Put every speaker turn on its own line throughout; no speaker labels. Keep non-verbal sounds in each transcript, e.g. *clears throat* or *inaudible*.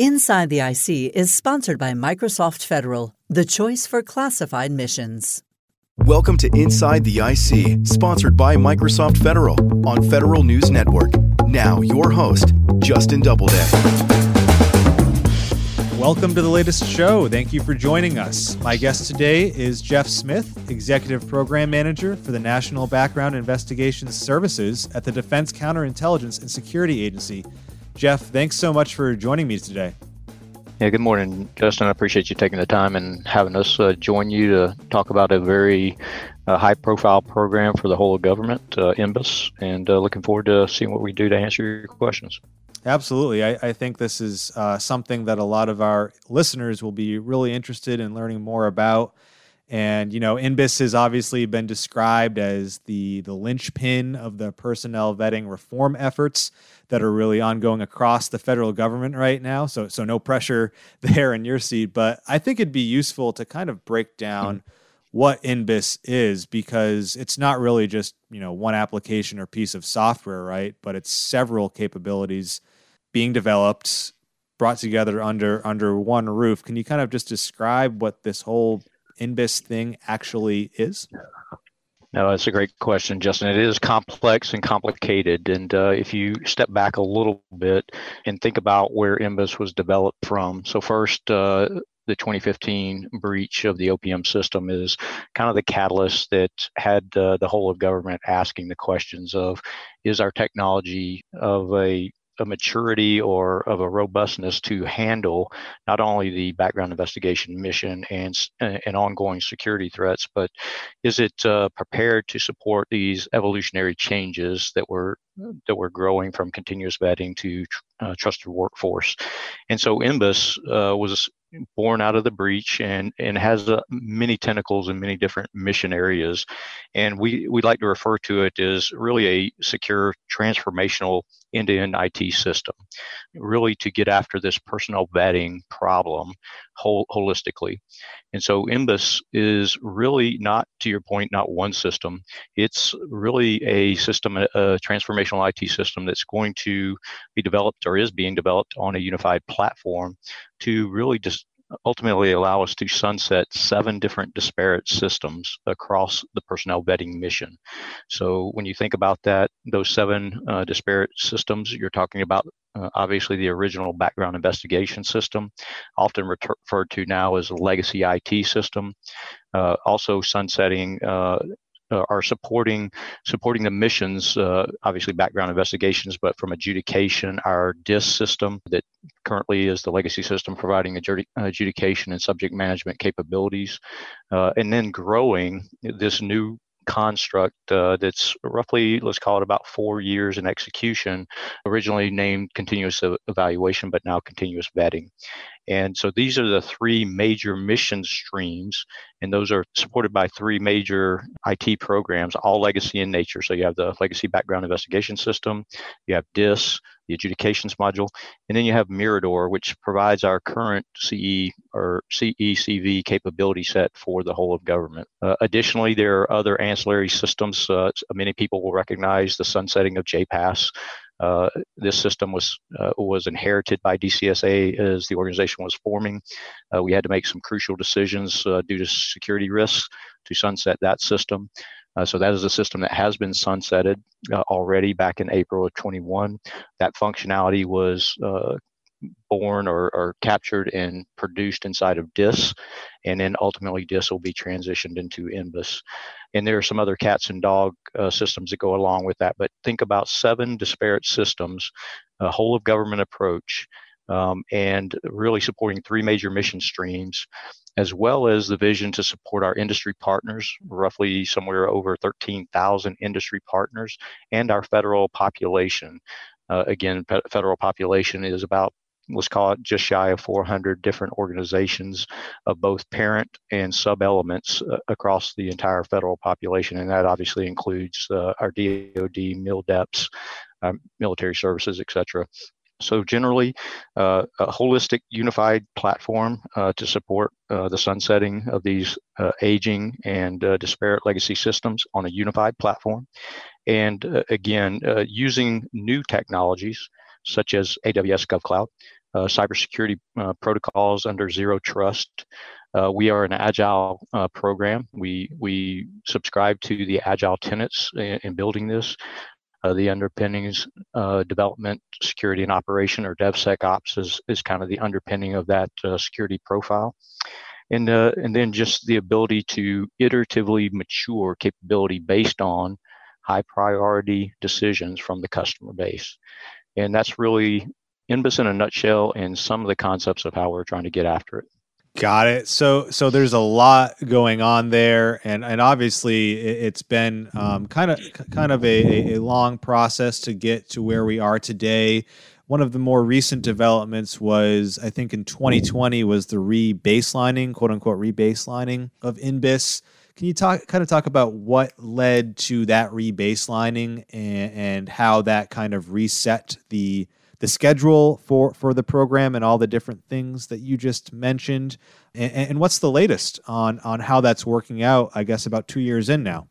Inside the IC is sponsored by Microsoft Federal, the choice for classified missions.
Welcome to Inside the IC, sponsored by Microsoft Federal on Federal News Network. Now, your host, Justin Doubleday.
Welcome to the latest show. Thank you for joining us. My guest today is Jeff Smith, Executive Program Manager for the National Background Investigations Services at the Defense Counterintelligence and Security Agency. Jeff, thanks so much for joining me today.
Yeah, good morning, Justin. I appreciate you taking the time and having us uh, join you to talk about a very uh, high profile program for the whole of government, uh, NBIS, and uh, looking forward to seeing what we do to answer your questions.
Absolutely. I, I think this is uh, something that a lot of our listeners will be really interested in learning more about. And you know, NBIS has obviously been described as the the linchpin of the personnel vetting reform efforts that are really ongoing across the federal government right now. So so no pressure *laughs* there in your seat, but I think it'd be useful to kind of break down mm-hmm. what NBIS is because it's not really just, you know, one application or piece of software, right? But it's several capabilities being developed brought together under under one roof. Can you kind of just describe what this whole NBIS thing actually is?
No, that's a great question, Justin. It is complex and complicated. And uh, if you step back a little bit and think about where NBIS was developed from. So, first, uh, the 2015 breach of the OPM system is kind of the catalyst that had uh, the whole of government asking the questions of is our technology of a a maturity or of a robustness to handle not only the background investigation mission and and ongoing security threats, but is it uh, prepared to support these evolutionary changes that were that were growing from continuous vetting to uh, trusted workforce? And so NBIS uh, was born out of the breach and and has uh, many tentacles in many different mission areas and we we like to refer to it as really a secure transformational end-to-end IT system really to get after this personnel vetting problem holistically. And so NBIS is really not to your point not one system. It's really a system a, a transformational IT system that's going to be developed or is being developed on a unified platform to really just ultimately allow us to sunset seven different disparate systems across the personnel vetting mission. So when you think about that, those seven uh, disparate systems, you're talking about uh, obviously the original background investigation system, often referred to now as a legacy IT system. Uh, also sunsetting uh, are supporting supporting the missions, uh, obviously background investigations, but from adjudication, our DISS system that currently is the legacy system providing adjudication and subject management capabilities, uh, and then growing this new construct uh, that's roughly, let's call it about four years in execution, originally named continuous evaluation, but now continuous vetting. And so these are the three major mission streams, and those are supported by three major IT programs, all legacy in nature. So you have the legacy background investigation system, you have DISS, the adjudications module, and then you have Mirador, which provides our current CE or CECV capability set for the whole of government. Uh, additionally, there are other ancillary systems. Uh, many people will recognize the sunsetting of JPAS. Uh, this system was uh, was inherited by DCSA as the organization was forming. Uh, we had to make some crucial decisions uh, due to security risks to sunset that system. Uh, so that is a system that has been sunsetted already back in April of 21. That functionality was born or, or, captured and produced inside of DISS, and then ultimately DISS will be transitioned into NBIS. And there are some other cats and dog uh, systems that go along with that, but think about seven disparate systems, a whole of government approach, um, and really supporting three major mission streams as well as the vision to support our industry partners, roughly somewhere over 13,000 industry partners, and our federal population. Uh, again, pe- federal population is about let's call it just shy of 400 different organizations of both parent and sub elements uh, across the entire federal population. And that obviously includes uh, our DoD, MILDEPS, um, military services, et cetera. So generally, uh, a holistic, unified platform uh, to support uh, the sunsetting of these uh, aging and uh, disparate legacy systems on a unified platform. And again, using new technologies such as AWS GovCloud, uh, cybersecurity uh, protocols under Zero Trust. Uh, we are an agile uh, program. We we subscribe to the agile tenets in, in building this. Uh, the underpinnings, uh, development, security, and operation, or DevSecOps, is is kind of the underpinning of that security profile and uh, and then just the ability to iteratively mature capability based on high priority decisions from the customer base, and that's really NBIS in a nutshell and some of the concepts of how we're trying to get after it.
Got it. So so there's a lot going on there, and and obviously it's been um, kind of kind of a, a long process to get to where we are today one of the more recent developments was I think in 2020 was the re-baselining, quote unquote re-baselining of NBIS. Can you talk kind of talk about what led to that re-baselining and, and how that kind of reset the the schedule for for the program and all the different things that you just mentioned and, and what's the latest on on how that's working out i guess about two years in now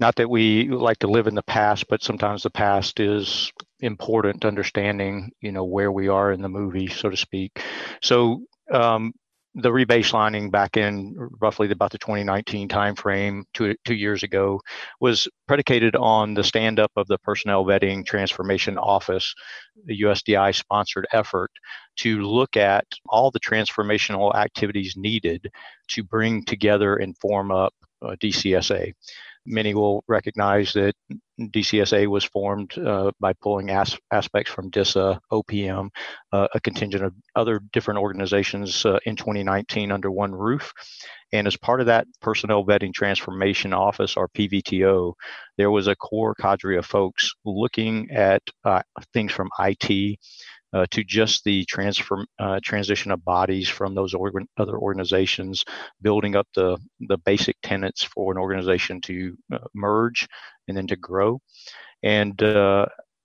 not that we like to live in the past, but sometimes the past is important understanding, you know, where we are in the movie, so to speak. So um, the rebaselining back in roughly about the 2019 timeframe, two two years ago, was predicated on the stand up of the Personnel Vetting Transformation Office, the USDI sponsored effort to look at all the transformational activities needed to bring together and form up uh, DCSA. Many will recognize that DCSA was formed uh, by pulling as- aspects from DISA, OPM, uh, a contingent of other different organizations uh, in 2019 under one roof. And as part of that Personnel Vetting Transformation Office, or PVTO, there was a core cadre of folks looking at uh, things from IT uh, to just the transfer uh, transition of bodies from those organ- other organizations, building up the the basic tenets for an organization to uh, merge and then to grow. And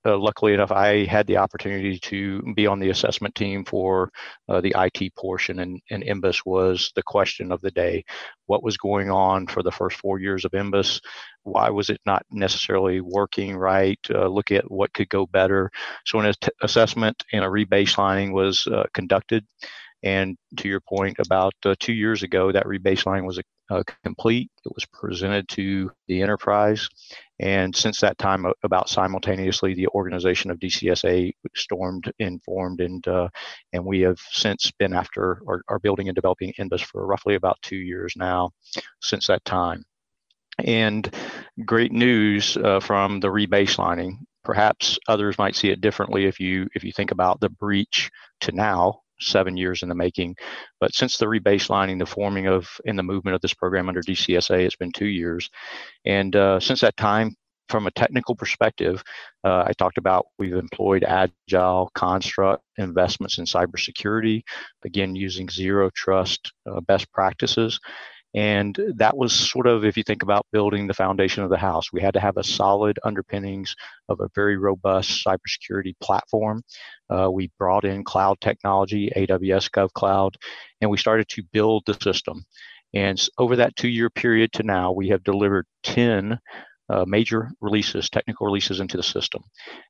uh, luckily enough, I had the opportunity to be on the assessment team for uh, the IT portion, and, and NBIS was the question of the day. What was going on for the first four years of NBIS? Why was it not necessarily working right? Uh, look at what could go better. So, an assessment and a rebaselining was uh, conducted. And to your point, about uh, two years ago, that rebaselining was uh, complete. It was presented to the enterprise. And since that time, about simultaneously, the organization of DCSA stormed, informed, and uh, and we have since been after are building and developing NBIS for roughly about two years now since that time. And great news uh, from the rebaselining. Perhaps others might see it differently if you if you think about the breach to now seven years in the making. But since the rebaselining, the forming of and the movement of this program under DCSA, it's been two years. And uh, since that time, from a technical perspective, uh, I talked about we've employed agile construct investments in cybersecurity, again using zero trust uh, best practices. And that was sort of, if you think about building the foundation of the house, we had to have a solid underpinnings of a very robust cybersecurity platform. Uh, we brought in cloud technology, AWS GovCloud, and we started to build the system. And over that two year period to now, we have delivered 10 uh, major releases, technical releases into the system.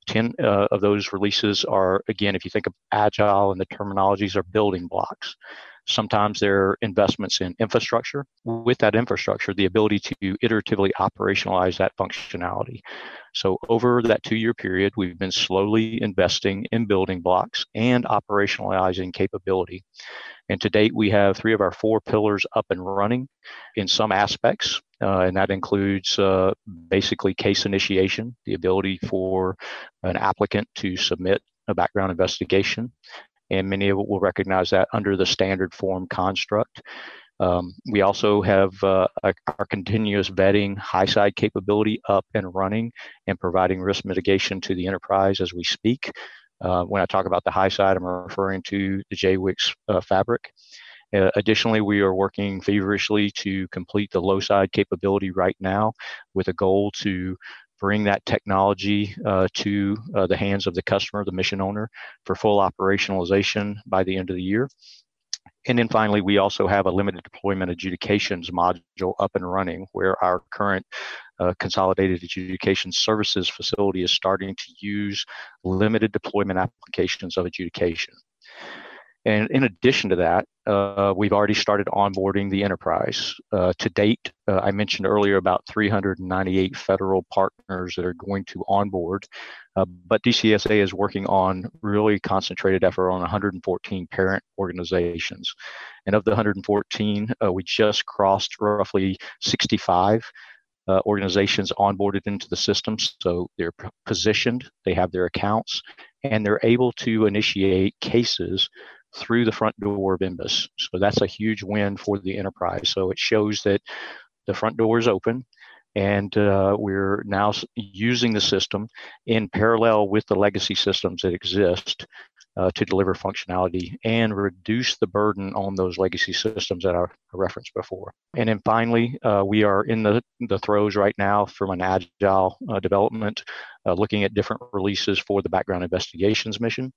10 uh, of those releases are, again, if you think of agile and the terminologies, are building blocks. Sometimes they're investments in infrastructure. With that infrastructure, the ability to iteratively operationalize that functionality. So, over that two year period, we've been slowly investing in building blocks and operationalizing capability. And to date, we have three of our four pillars up and running in some aspects. Uh, and that includes uh, basically case initiation, the ability for an applicant to submit a background investigation and many of it will recognize that under the standard form construct. Um, we also have uh, our continuous vetting high side capability up and running and providing risk mitigation to the enterprise as we speak. Uh, when I talk about the high side, I'm referring to the JWICS uh, fabric. Uh, additionally, we are working feverishly to complete the low side capability right now with a goal to bring that technology uh, to uh, the hands of the customer, the mission owner, for full operationalization by the end of the year. And then finally, we also have a limited deployment adjudications module up and running where our current uh, Consolidated Adjudication Services facility is starting to use limited deployment applications of adjudication. And in addition to that, uh, we've already started onboarding the enterprise. Uh, to date, uh, I mentioned earlier about 398 federal partners that are going to onboard, uh, but DCSA is working on really concentrated effort on 114 parent organizations. And of the 114, uh, we just crossed roughly 65 uh, organizations onboarded into the system. So they're positioned, they have their accounts, and they're able to initiate cases through the front door of NBIS. So that's a huge win for the enterprise. So it shows that the front door is open and uh, we're now using the system in parallel with the legacy systems that exist uh, to deliver functionality and reduce the burden on those legacy systems that I referenced before. And then finally, uh, we are in the, the throes right now from an agile uh, development, uh, looking at different releases for the background investigations mission.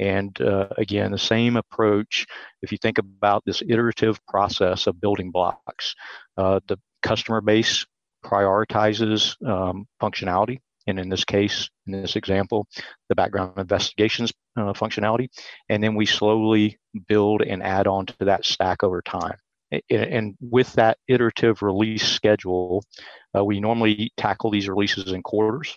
And uh, again, the same approach, if you think about this iterative process of building blocks, uh, the customer base prioritizes um, functionality and in this case, in this example, the background investigations uh, functionality. And then we slowly build and add on to that stack over time. And with that iterative release schedule, uh, we normally tackle these releases in quarters.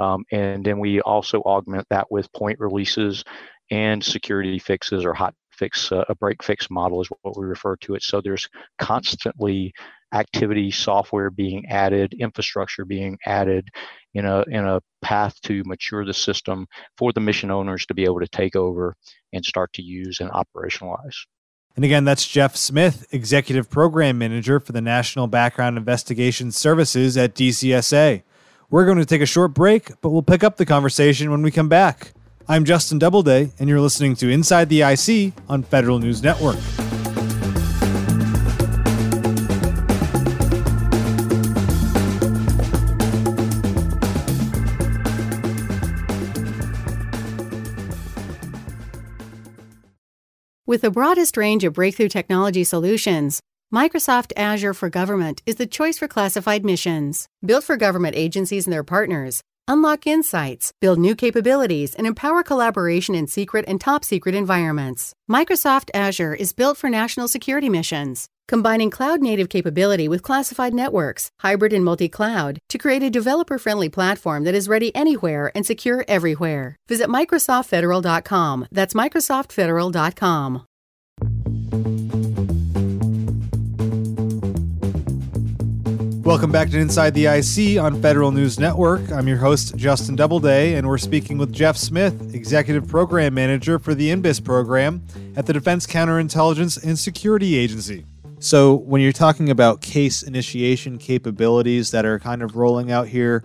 Um, and then we also augment that with point releases and security fixes or hot fix, uh, a break fix model is what we refer to it. So there's constantly activity software being added, infrastructure being added in a in a path to mature the system for the mission owners to be able to take over and start to use and operationalize.
And again, that's Jeff Smith, Executive Program Manager for the National Background Investigation Services at DCSA. We're going to take a short break, but we'll pick up the conversation when we come back. I'm Justin Doubleday, and you're listening to Inside the IC on Federal News Network.
With the broadest range of breakthrough technology solutions, Microsoft Azure for Government is the choice for classified missions. Built for government agencies and their partners, unlock insights, build new capabilities, and empower collaboration in secret and top secret environments. Microsoft Azure is built for national security missions combining cloud native capability with classified networks, hybrid and multi cloud, to create a developer friendly platform that is ready anywhere and secure everywhere. Visit MicrosoftFederal.com. That's MicrosoftFederal.com.
Welcome back to Inside the IC on Federal News Network. I'm your host, Justin Doubleday, and we're speaking with Jeff Smith, Executive Program Manager for the NBIS program at the Defense Counterintelligence and Security Agency. So, when you're talking about case initiation capabilities that are kind of rolling out here,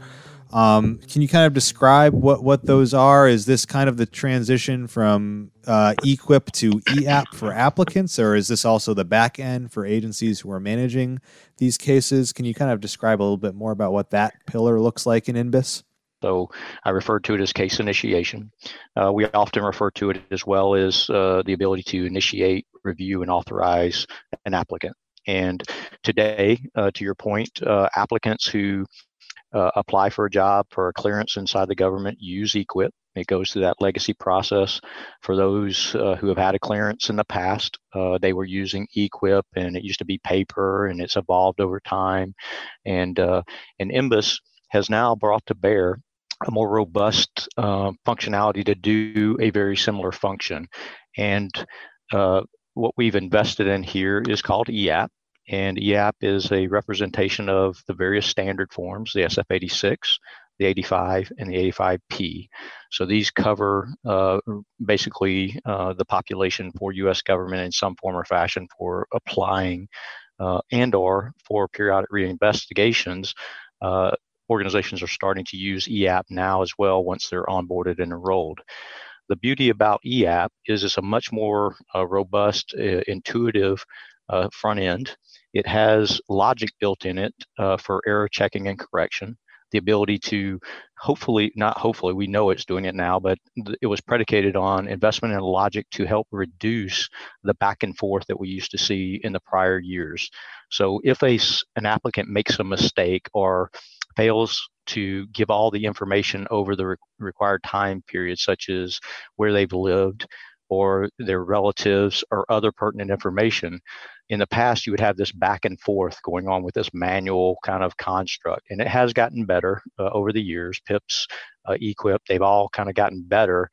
um, can you kind of describe what, what those are? Is this kind of the transition from uh, EQIP to eApp for applicants, or is this also the back end for agencies who are managing these cases? Can you kind of describe a little bit more about what that pillar looks like in NBIS?
So I refer to it as case initiation. Uh, we often refer to it as well as uh, the ability to initiate, review, and authorize an applicant. And today, uh, to your point, uh, applicants who uh, apply for a job for a clearance inside the government use EQIP. It goes through that legacy process. For those uh, who have had a clearance in the past, uh, they were using EQIP, and it used to be paper, and it's evolved over time. And uh, and NBIS has now brought to bear a more robust uh, functionality to do a very similar function. And uh, what we've invested in here is called eApp. And eApp is a representation of the various standard forms, the SF86, the 85, and the 85P. So these cover uh, basically uh, the population for U.S. government in some form or fashion for applying uh, and or for periodic reinvestigations uh, organizations are starting to use eApp now as well once they're onboarded and enrolled. The beauty about eApp is it's a much more uh, robust, uh, intuitive uh, front end. It has logic built in it uh, for error checking and correction. the ability to hopefully, not hopefully, we know it's doing it now, but it was predicated on investment and logic to help reduce the back and forth that we used to see in the prior years. So if a, an applicant makes a mistake or fails to give all the information over the re- required time period, such as where they've lived or their relatives or other pertinent information. In the past, you would have this back and forth going on with this manual kind of construct, and it has gotten better uh, over the years. PIPS, uh, EQIP, they've all kind of gotten better.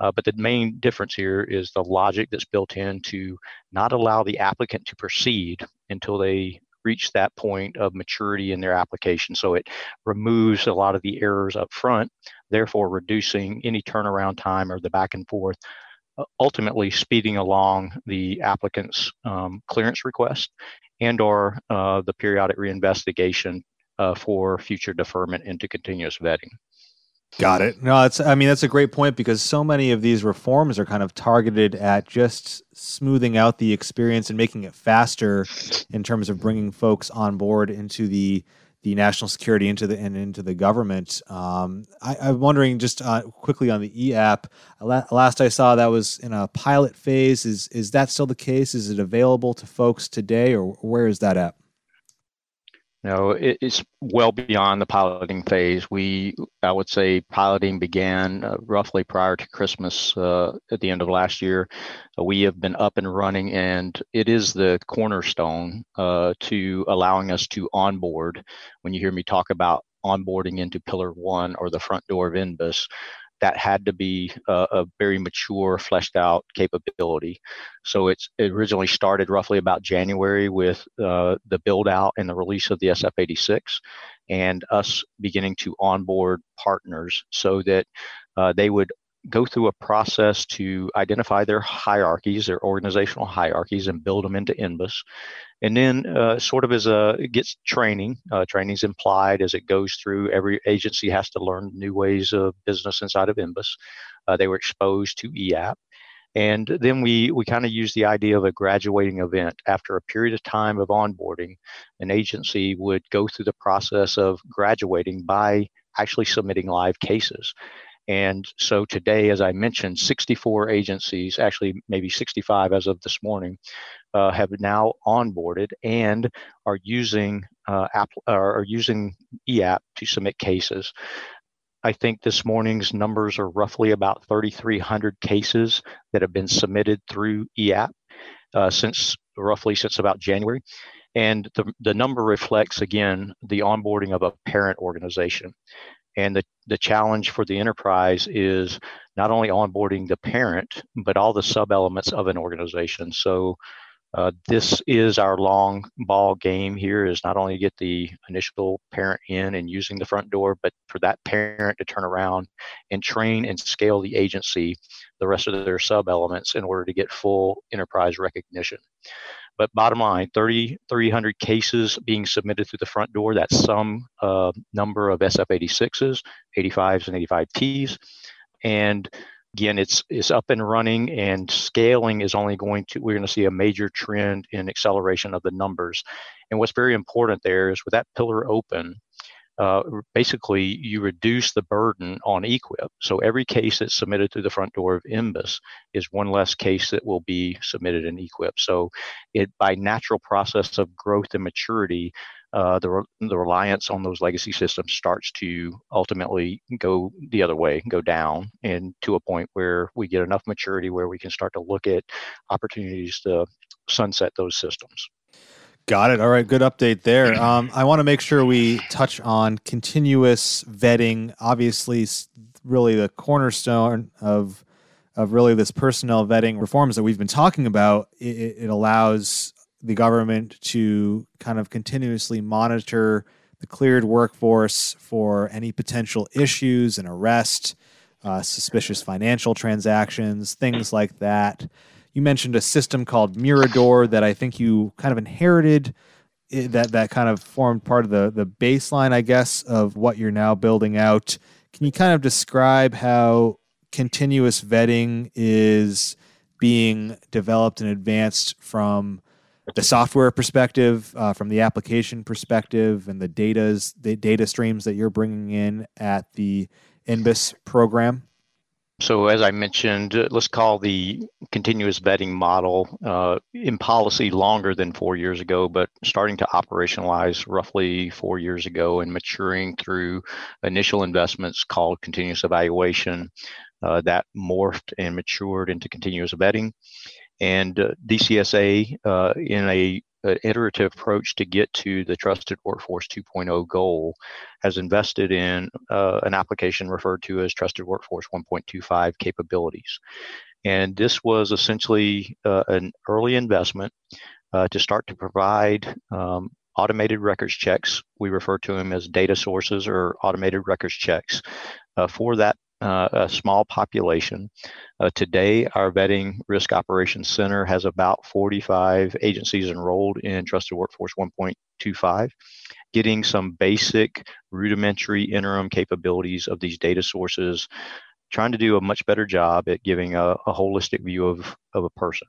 Uh, but the main difference here is the logic that's built in to not allow the applicant to proceed until they reach that point of maturity in their application. So it removes a lot of the errors up front, therefore reducing any turnaround time or the back and forth, ultimately speeding along the applicant's um, clearance request and or uh, the periodic reinvestigation uh, for future deferment into continuous vetting.
Got it. No, it's. I mean, that's a great point because so many of these reforms are kind of targeted at just smoothing out the experience and making it faster in terms of bringing folks on board into the the national security into the and into the government. Um, I, am wondering just uh, quickly on the e-app. Last I saw, that was in a pilot phase. Is is that still the case? Is it available to folks today, or where is that at?
No, it, it's well beyond the piloting phase. We, I would say, piloting began uh, roughly prior to Christmas uh, at the end of last year. Uh, we have been up and running, and it is the cornerstone uh, to allowing us to onboard. When you hear me talk about onboarding into Pillar One or the front door of NBIS, that had to be a, a, very mature, fleshed out capability. So it's it originally started roughly about January with uh, the build out and the release of the SF86, and us beginning to onboard partners so that uh, they would go through a process to identify their hierarchies, their organizational hierarchies, and build them into NBIS. And then, uh, sort of as a gets training, uh, training's implied as it goes through. Every agency has to learn new ways of business inside of NBIS. Uh, they were exposed to eApp. And then we, we kind of use the idea of a graduating event. After a period of time of onboarding, an agency would go through the process of graduating by actually submitting live cases. And so today, as I mentioned, 64 agencies, actually maybe 65 as of this morning, uh, have now onboarded and are using uh, app, are using eApp to submit cases. I think this morning's numbers are roughly about 3,300 cases that have been submitted through eApp uh, since roughly since about January. And the, the number reflects, again, the onboarding of a parent organization. And the, the challenge for the enterprise is not only onboarding the parent, but all the sub elements of an organization. So uh, this is our long ball game here is not only to get the initial parent in and using the front door, but for that parent to turn around and train and scale the agency, the rest of their sub elements in order to get full enterprise recognition. But bottom line, 3,300 cases being submitted through the front door. That's some uh, number of SF86s, 85s, and 85Ps. And again it's it's up and running and scaling is only going to we're going to see a major trend in acceleration of the numbers and what's very important there is with that pillar open uh, basically you reduce the burden on EQIP. So every case that's submitted through the front door of NBIS is one less case that will be submitted in EQIP. So it by natural process of growth and maturity, uh, the, the reliance on those legacy systems starts to ultimately go the other way, go down, and to a point where we get enough maturity where we can start to look at opportunities to sunset those systems.
Got it. All right. Good update there. *laughs* Um, I want to make sure we touch on continuous vetting. Obviously, really the cornerstone of of really this personnel vetting reforms that we've been talking about. It, it allows the government to kind of continuously monitor the cleared workforce for any potential issues and arrest, uh, suspicious financial transactions, things like that. You mentioned a system called Mirador that I think you kind of inherited. Eh, that that kind of formed part of the the baseline, I guess, of what you're now building out. Can you kind of describe how continuous vetting is being developed and advanced from the software perspective, uh, from the application perspective, and the data's the data streams that you're bringing in at the NBIS program?
So, as I mentioned, uh, let's call the continuous vetting model uh, in policy longer than four years ago, but starting to operationalize roughly four years ago and maturing through initial investments called continuous evaluation uh, that morphed and matured into continuous vetting. And uh, DCSA, uh, in a an iterative approach to get to the trusted workforce 2.0 goal has invested in uh, an application referred to as trusted workforce 1.25 capabilities. And this was essentially uh, an early investment uh, to start to provide um, automated records checks. We refer to them as data sources or automated records checks uh, for that uh, a small population. Uh, today, our Vetting Risk Operations Center has about 45 agencies enrolled in Trusted Workforce 1.25, getting some basic rudimentary interim capabilities of these data sources, trying to do a much better job at giving a, a holistic view of, of a person.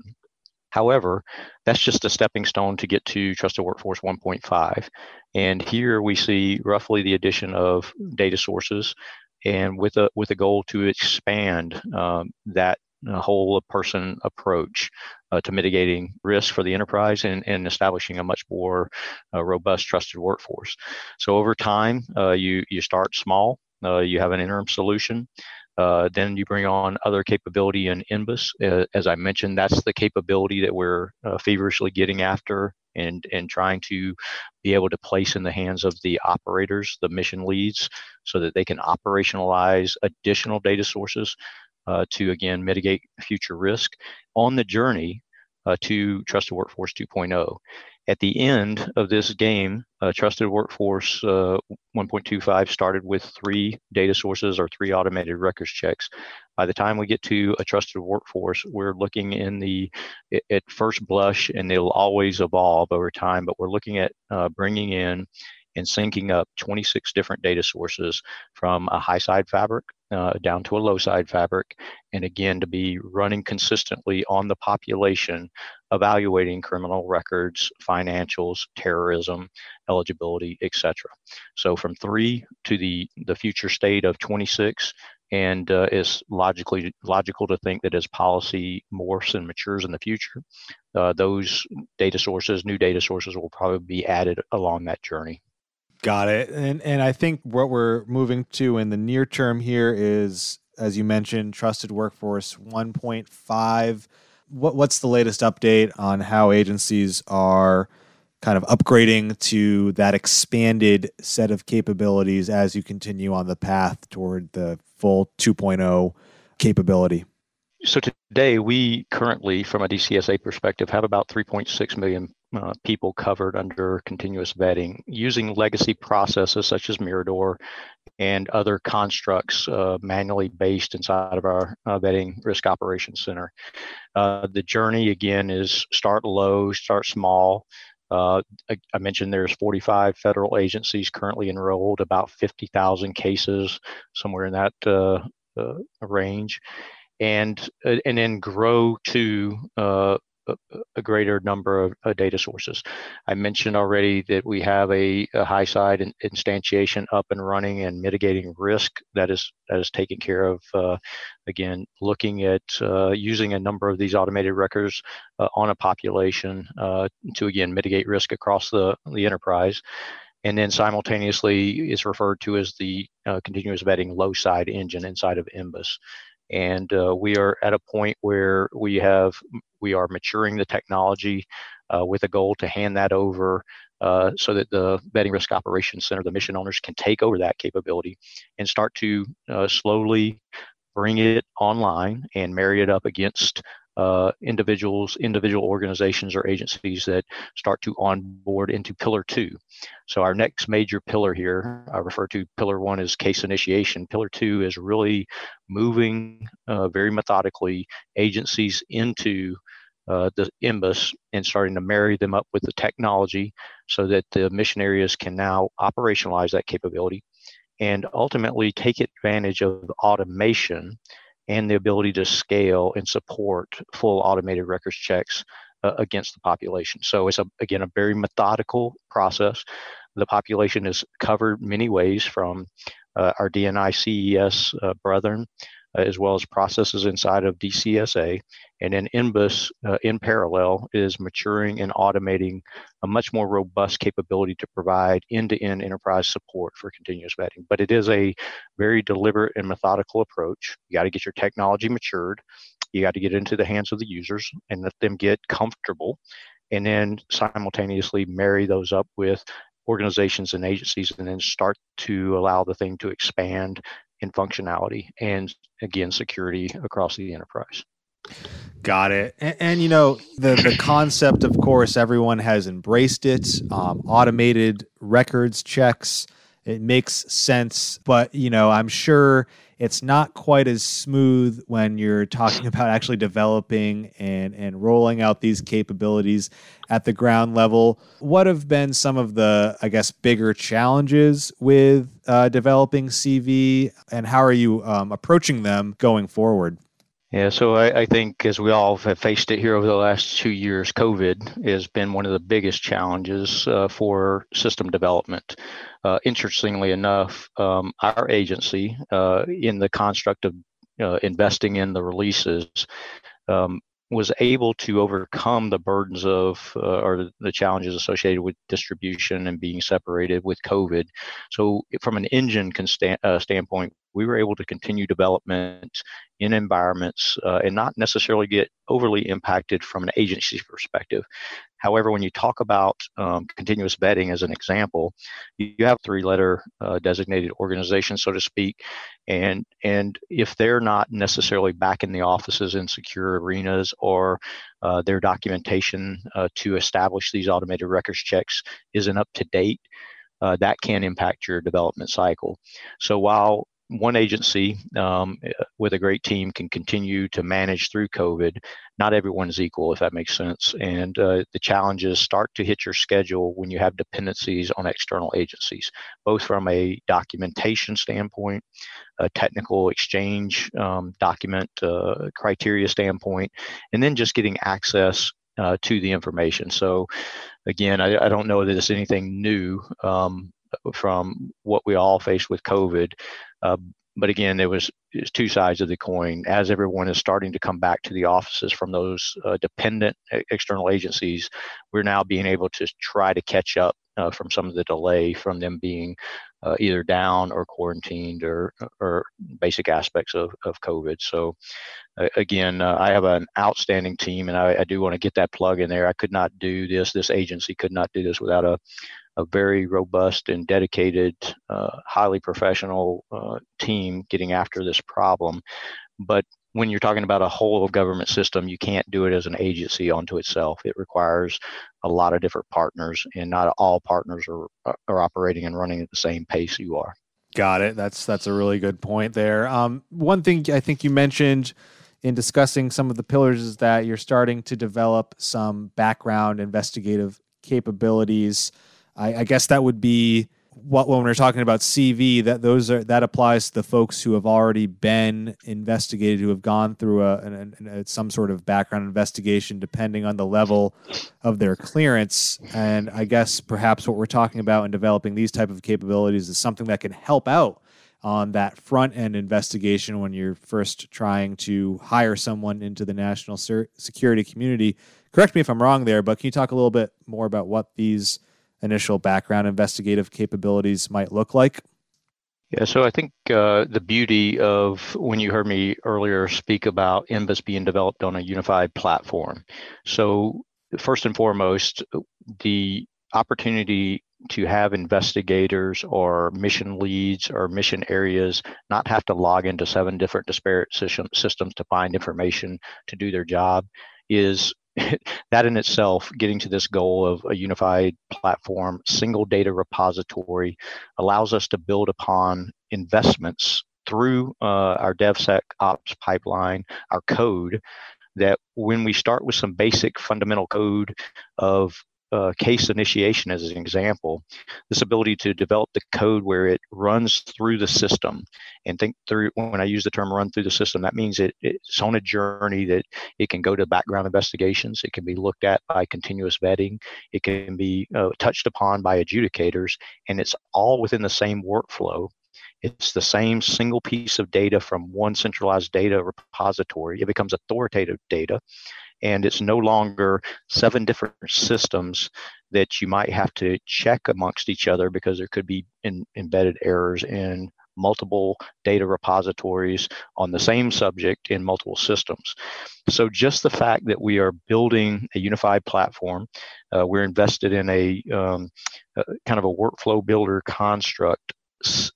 However, that's just a stepping stone to get to Trusted Workforce 1.5. And here we see roughly the addition of data sources and with a with a goal to expand um, that uh, whole person approach uh, to mitigating risk for the enterprise and, and establishing a much more uh, robust, trusted workforce. So over time, uh, you you start small. Uh, you have an interim solution. Uh, then you bring on other capability in NBIS. as I mentioned, that's the capability that we're feverishly getting after and and trying to be able to place in the hands of the operators, the mission leads, so that they can operationalize additional data sources uh, to again mitigate future risk on the journey uh, to Trusted Workforce 2.0 at the end of this game, uh, Trusted Workforce uh, 1.25 started with three data sources or three automated records checks. By the time we get to a trusted workforce, we're looking in the at first blush, and it'll always evolve over time. But we're looking at uh, bringing in and syncing up 26 different data sources from a high side fabric uh, down to a low side fabric, and again to be running consistently on the population, evaluating criminal records, financials, terrorism, eligibility, etc. So from three to the the future state of 26, and uh, it's logically logical to think that as policy morphs and matures in the future, uh, those data sources, new data sources, will probably be added along that journey.
Got it. And and I think what we're moving to in the near term here is, as you mentioned, trusted workforce 1.5. What what's the latest update on how agencies are kind of upgrading to that expanded set of capabilities as you continue on the path toward the full 2.0 capability?
So today, we currently, from a DCSA perspective, have about 3.6 million uh, people covered under continuous vetting using legacy processes such as Mirador and other constructs uh, manually based inside of our uh, vetting risk operations center. Uh, the journey again is start low, start small. Uh, I, I, mentioned there's 45 federal agencies currently enrolled, about 50,000 cases, somewhere in that uh, range and and then grow to a greater number of uh, data sources. I mentioned already that we have a, a high side instantiation up and running and mitigating risk that is that is taken care of. Uh, again, looking at uh, using a number of these automated records uh, on a population uh, to again mitigate risk across the the enterprise. And then simultaneously is referred to as the uh, continuous vetting low side engine inside of NBIS and uh, we are at a point where we have we are maturing the technology uh, with a goal to hand that over uh, so that the vetting risk operations center the mission owners can take over that capability and start to uh, slowly bring it online and marry it up against uh, individuals, individual organizations or agencies that start to onboard into pillar two. So our next major pillar here, I refer to pillar one as case initiation. Pillar two is really moving uh, very methodically agencies into uh, the NBIS and starting to marry them up with the technology so that the mission areas can now operationalize that capability and ultimately take advantage of automation and the ability to scale and support full automated records checks uh, against the population. So it's a, again a very methodical process. The population is covered many ways from uh, our DNI CES uh, brethren as well as processes inside of DCSA. And then NBIS, uh, in parallel, is maturing and automating a much more robust capability to provide end to end enterprise support for continuous vetting. But it is a very deliberate and methodical approach. You got to get your technology matured, you got to get into the hands of the users and let them get comfortable. And then simultaneously marry those up with organizations and agencies and then start to allow the thing to expand in functionality and again security across the enterprise.
Got it. And, and, you know, the the *clears throat* concept, of course, everyone has embraced it. Um, automated records checks, it makes sense. But you know, I'm sure it's not quite as smooth when you're talking *laughs* about actually developing and, and rolling out these capabilities at the ground level. What have been some of the, I guess, bigger challenges with uh, developing CV, and how are you um, approaching them going forward?
Yeah, so I, I, think as we all have faced it here over the last two years, COVID has been one of the biggest challenges uh, for system development. Uh, interestingly enough, um, our agency, uh, in the construct of uh, investing in the releases, um, was able to overcome the burdens of uh, or the challenges associated with distribution and being separated with COVID. So, from an engine uh, standpoint, we were able to continue development in environments uh, and not necessarily get overly impacted from an agency perspective. However, when you talk about um, continuous vetting as an example, you have three-letter uh, designated organizations, so to speak, and and if they're not necessarily back in the offices in secure arenas or uh, their documentation uh, to establish these automated records checks isn't up to date, uh, that can impact your development cycle. So while one agency um, with a great team can continue to manage through COVID. Not everyone is equal, if that makes sense. And uh, the challenges start to hit your schedule when you have dependencies on external agencies, both from a documentation standpoint, a technical exchange um, document uh, criteria standpoint, and then just getting access uh, to the information. So, again, I, I, don't know that it's anything new. Um, from what we all faced with COVID. Uh, but again, there was, was, two sides of the coin. As everyone is starting to come back to the offices from those uh, dependent external agencies, we're now being able to try to catch up uh, from some of the delay from them being uh, either down or quarantined or or basic aspects of, of COVID. So uh, again, uh, I have an outstanding team, and I, I do want to get that plug in there. I could not do this. This agency could not do this without a a very robust and dedicated, uh, highly professional uh, team getting after this problem. But when you're talking about a whole government system, you can't do it as an agency onto itself. It requires a lot of different partners, and not all partners are are operating and running at the same pace you are.
Got it. That's that's a really good point there. Um, one thing I think you mentioned in discussing some of the pillars is that you're starting to develop some background investigative capabilities. I, I guess that would be what when we're talking about CV, that those are that applies to the folks who have already been investigated, who have gone through a, a, a, some sort of background investigation, depending on the level of their clearance. And I guess perhaps what we're talking about in developing these type of capabilities is something that can help out on that front end investigation when you're first trying to hire someone into the national security community. Correct me if I'm wrong there, but can you talk a little bit more about what these initial background investigative capabilities might look like?
Yeah, so I think uh, the beauty of when you heard me earlier speak about NBIS being developed on a unified platform. So, first and foremost, the opportunity to have investigators or mission leads or mission areas not have to log into seven different disparate system, systems to find information to do their job is *laughs* that in itself, getting to this goal of a unified platform, single data repository, allows us to build upon investments through uh, our DevSecOps pipeline, our code, that when we start with some basic fundamental code of uh, case initiation as an example, this ability to develop the code where it runs through the system. And think through when I use the term run through the system, that means it, it's on a journey that it can go to background investigations, it can be looked at by continuous vetting, it can be uh, touched upon by adjudicators, and it's all within the same workflow. It's the same single piece of data from one centralized data repository. It becomes authoritative data and it's no longer seven different systems that you might have to check amongst each other because there could be in, embedded errors in multiple data repositories on the same subject in multiple systems. So, just the fact that we are building a unified platform, uh, we're invested in a, um, a, kind of a workflow builder construct,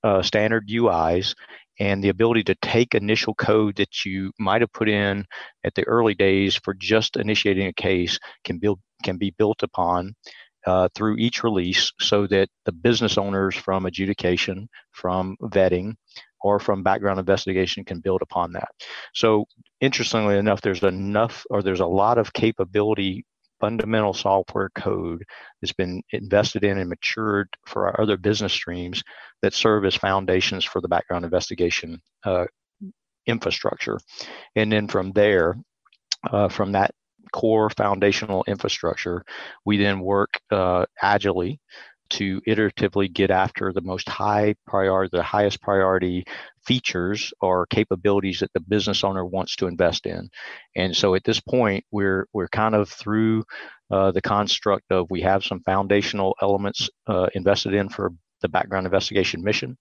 uh, standard UIs, and the ability to take initial code that you might have put in at the early days for just initiating a case can build can be built upon uh, through each release so that the business owners from adjudication from vetting or from background investigation can build upon that. So interestingly enough there's enough or there's a lot of capability fundamental software code that's been invested in and matured for our other business streams that serve as foundations for the background investigation uh, infrastructure. And then from there, uh, from that core foundational infrastructure, we then work uh, agilely to iteratively get after the most high priority, the highest priority features or capabilities that the business owner wants to invest in. And so at this point, we're we're kind of through uh, the construct of we have some foundational elements uh, invested in for the background investigation mission.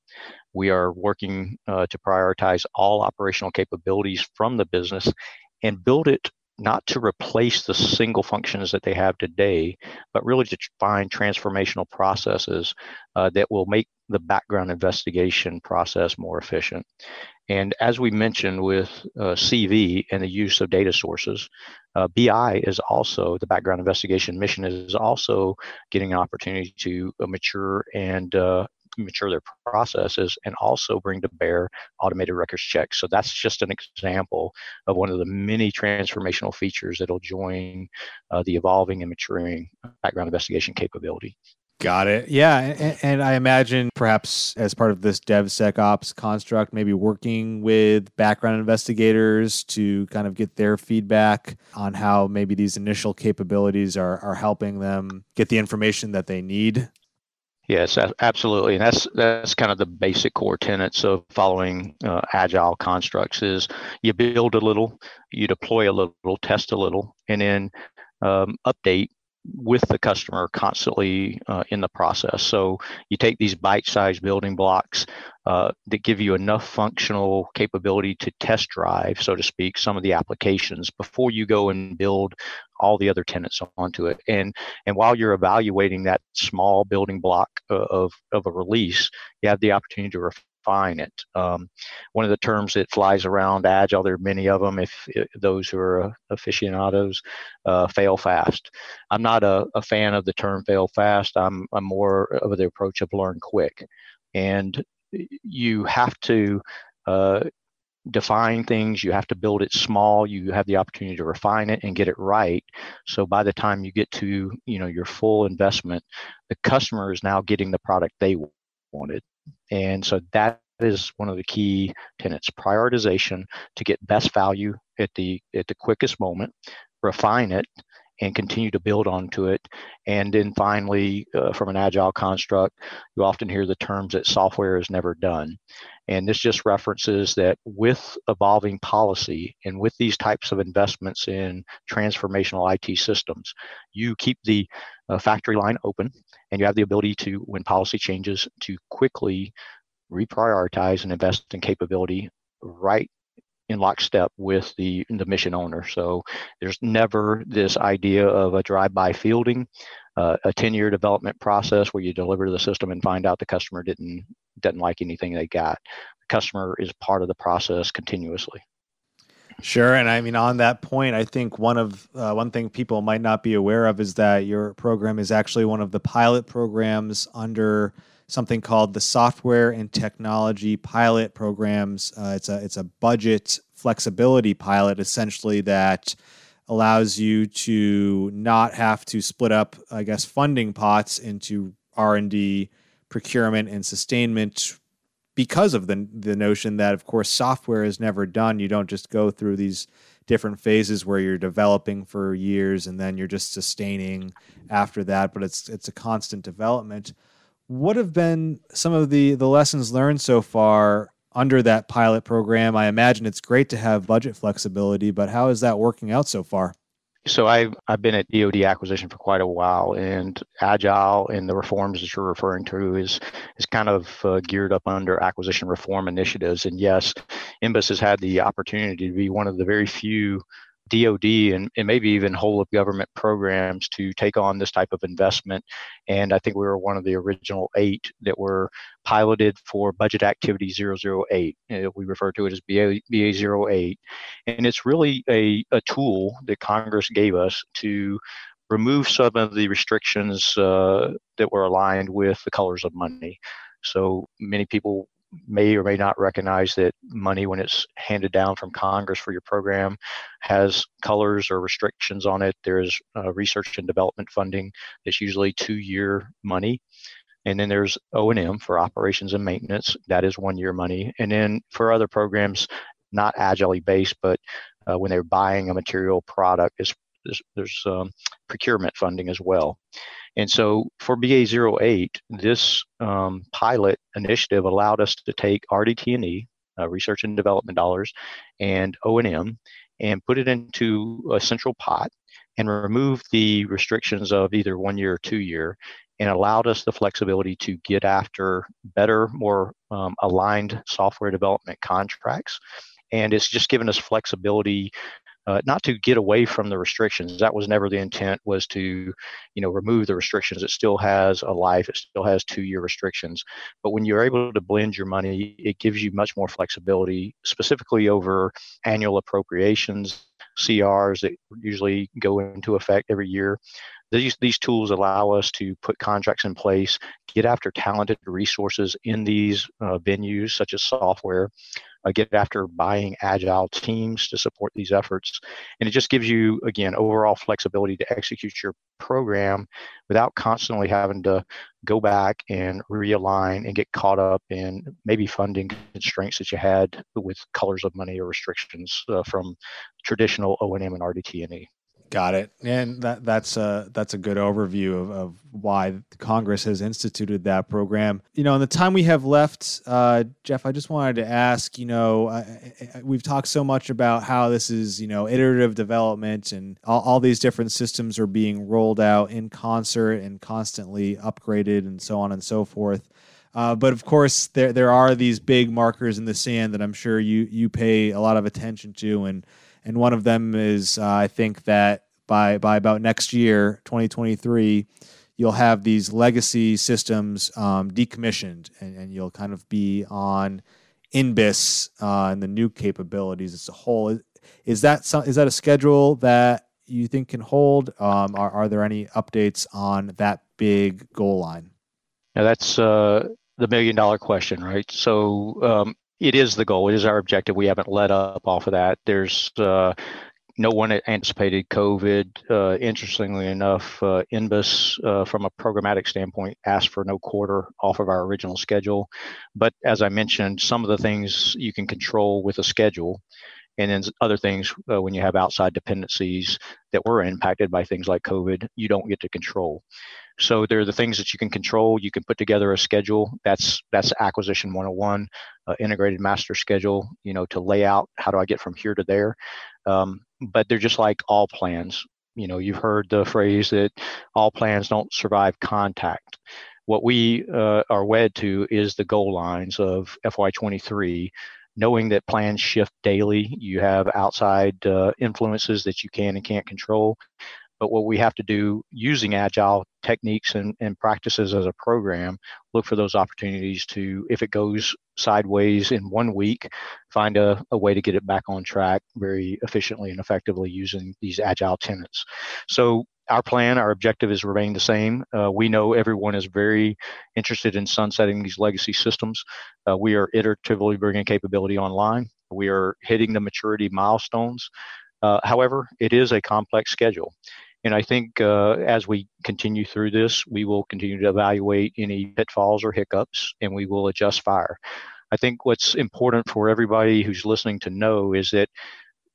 We are working uh, to prioritize all operational capabilities from the business and build it not to replace the single functions that they have today, but really to find transformational processes uh, that will make the background investigation process more efficient. And as we mentioned with uh, CV and the use of data sources, uh, BI is also the background investigation mission is also getting an opportunity to uh, mature and uh, mature their processes and also bring to bear automated records checks. So that's just an example of one of the many transformational features that'll join uh, the evolving and maturing background investigation capability.
Got it. Yeah, and, and, I imagine perhaps as part of this DevSecOps construct, maybe working with background investigators to kind of get their feedback on how maybe these initial capabilities are are helping them get the information that they need
Yes, absolutely, and that's that's kind of the basic core tenets of following uh, agile constructs. Is you build a little, you deploy a little, test a little, and then um, update with the customer constantly uh, in the process. So you take these bite-sized building blocks uh, that give you enough functional capability to test drive, so to speak, some of the applications before you go and build all the other tenants onto it. And and while you're evaluating that small building block of of a release, you have the opportunity to refine it. Um, one of the terms that flies around agile, there are many of them. If, if those who are uh, aficionados, uh, fail fast. I'm not a, a, fan of the term fail fast. I'm, I'm more of the approach of learn quick, and you have to. Uh, define things you have to build it small you have the opportunity to refine it and get it right. So by the time you get to you know your full investment the customer is now getting the product they wanted. And so that is one of the key tenets prioritization to get best value at the at the quickest moment refine it and continue to build onto it. And then finally uh, from an agile construct you often hear the terms that software is never done. And this just references that with evolving policy and with these types of investments in transformational IT systems, you keep the uh, factory line open and you have the ability to, when policy changes, to quickly reprioritize and invest in capability right in lockstep with the the mission owner. So there's never this idea of a drive-by fielding, uh, a 10-year development process where you deliver to the system and find out the customer didn't didn't like anything they got. The customer is part of the process continuously.
Sure, and I mean on that point, I think one of uh, one thing people might not be aware of is that your program is actually one of the pilot programs under something called the Software and Technology Pilot Programs. Uh, it's a it's a budget flexibility pilot, essentially that allows you to not have to split up, I guess, funding pots into R and D, procurement, and sustainment because of the the notion that, of course, software is never done. You don't just go through these different phases where you're developing for years and then you're just sustaining after that, but it's it's a constant development. What have been some of the the lessons learned so far under that pilot program? I imagine it's great to have budget flexibility, but how is that working out so far?
So I've I've been at DoD acquisition for quite a while, and agile and the reforms that you're referring to is is kind of uh, geared up under acquisition reform initiatives. And yes, NBIS has had the opportunity to be one of the very few DoD and, and maybe even whole of government programs to take on this type of investment. And I think we were one of the original eight that were piloted for Budget Activity 008. Uh, we refer to it as BA, BA 08. And it's really a, a tool that Congress gave us to remove some of the restrictions uh, that were aligned with the colors of money. So many people may or may not recognize that money, when it's handed down from Congress for your program, has colors or restrictions on it. There's uh, research and development funding that's usually two-year money. And then there's O&M for operations and maintenance. That is one year money. And then for other programs, not agilely based, but uh, when they're buying a material product, is there's, there's um, procurement funding as well. And so for BA08, this um, pilot initiative allowed us to take RDT&E, uh, research and development dollars, and O&M, and put it into a central pot and remove the restrictions of either one year or two year and allowed us the flexibility to get after better, more um, aligned software development contracts. And it's just given us flexibility uh, not to get away from the restrictions. That was never the intent. Was to, you know, remove the restrictions. It still has a life. It still has two-year restrictions. But when you're able to blend your money, it gives you much more flexibility, specifically over annual appropriations, CRs that usually go into effect every year. These, these tools allow us to put contracts in place, get after talented resources in these uh, venues, such as software, uh, get after buying agile teams to support these efforts. And it just gives you, again, overall flexibility to execute your program without constantly having to go back and realign and get caught up in maybe funding constraints that you had with colors of money or restrictions uh, from traditional O&M and RDT&E.
Got it. And that that's a that's a good overview of, of why Congress has instituted that program. You know, in the time we have left, uh, Jeff, I just wanted to ask. You know, uh, we've talked so much about how this is you know iterative development, and all, all these different systems are being rolled out in concert and constantly upgraded, and so on and so forth. Uh, but of course, there there are these big markers in the sand that I'm sure you you pay a lot of attention to, and and one of them is uh, I think that by by about next year, 2023, you'll have these legacy systems um, decommissioned, and, and, you'll kind of be on NBIS uh, and the new capabilities as a whole. Is that some, is that a schedule that you think can hold? Um, are, are there any updates on that big goal line?
Now that's uh, the million dollar question, right? So um, it is the goal. It is our objective. We haven't let up off of that. There's uh, no one anticipated COVID. Uh, interestingly enough, uh, NBIS, uh, from a programmatic standpoint, asked for no quarter off of our original schedule. But as I mentioned, some of the things you can control with a schedule, and then other things uh, when you have outside dependencies that were impacted by things like COVID, you don't get to control. So there are the things that you can control. You can put together a schedule. That's that's acquisition 101, uh, integrated master schedule. You know, to lay out how do I get from here to there. Um, but they're just like all plans. You know, you've heard the phrase that all plans don't survive contact. What we uh, are wed to is the goal lines of FY23 knowing that plans shift daily. You have outside uh, influences that you can and can't control. But what we have to do using agile techniques and, and practices as a program, look for those opportunities to, if it goes sideways in one week, find a, a way to get it back on track very efficiently and effectively using these agile tenets. So our plan, our objective is remain the same. Uh, we know everyone is very interested in sunsetting these legacy systems. Uh, we are iteratively bringing capability online. We are hitting the maturity milestones Uh, however, it is a complex schedule. And I think uh, as we continue through this, we will continue to evaluate any pitfalls or hiccups and we will adjust fire. I think what's important for everybody who's listening to know is that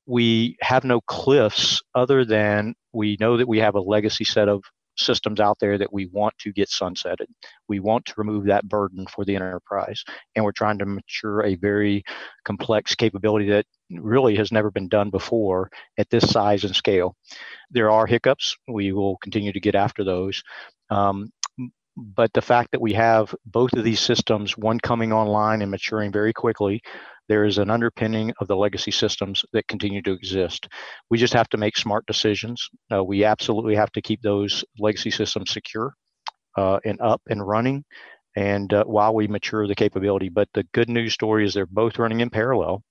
we have no cliffs other than we know that we have a legacy set of systems out there that we want to get sunsetted. We want to remove that burden for the enterprise. And we're trying to mature a very complex capability that really has never been done before at this size and scale. There are hiccups. We will continue to get after those. Um, but the fact that we have both of these systems, one coming online and maturing very quickly, there is an underpinning of the legacy systems that continue to exist. We just have to make smart decisions. Uh, we absolutely have to keep those legacy systems secure uh, and up and running and uh, while we mature the capability but the good news story is they're both running in parallel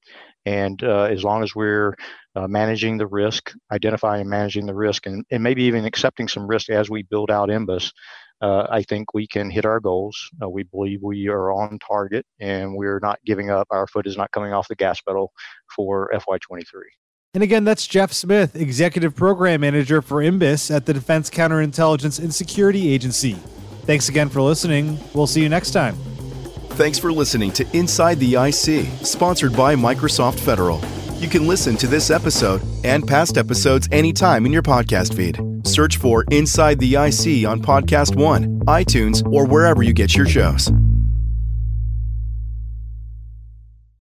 and uh, as long as we're uh, managing the risk identifying and managing the risk and, and maybe even accepting some risk as we build out NBIS uh, I think we can hit our goals. Uh, we believe we are on target and we're not giving up. Our foot is not coming off the gas pedal for FY23.
And again, that's Jeff Smith, Executive Program Manager for NBIS at the Defense Counterintelligence and Security Agency. Thanks again for listening. We'll see you next time.
Thanks for listening to Inside the IC, sponsored by Microsoft Federal. You can listen to this episode and past episodes anytime in your podcast feed. Search for Inside the IC on Podcast One, iTunes, or wherever you get your shows.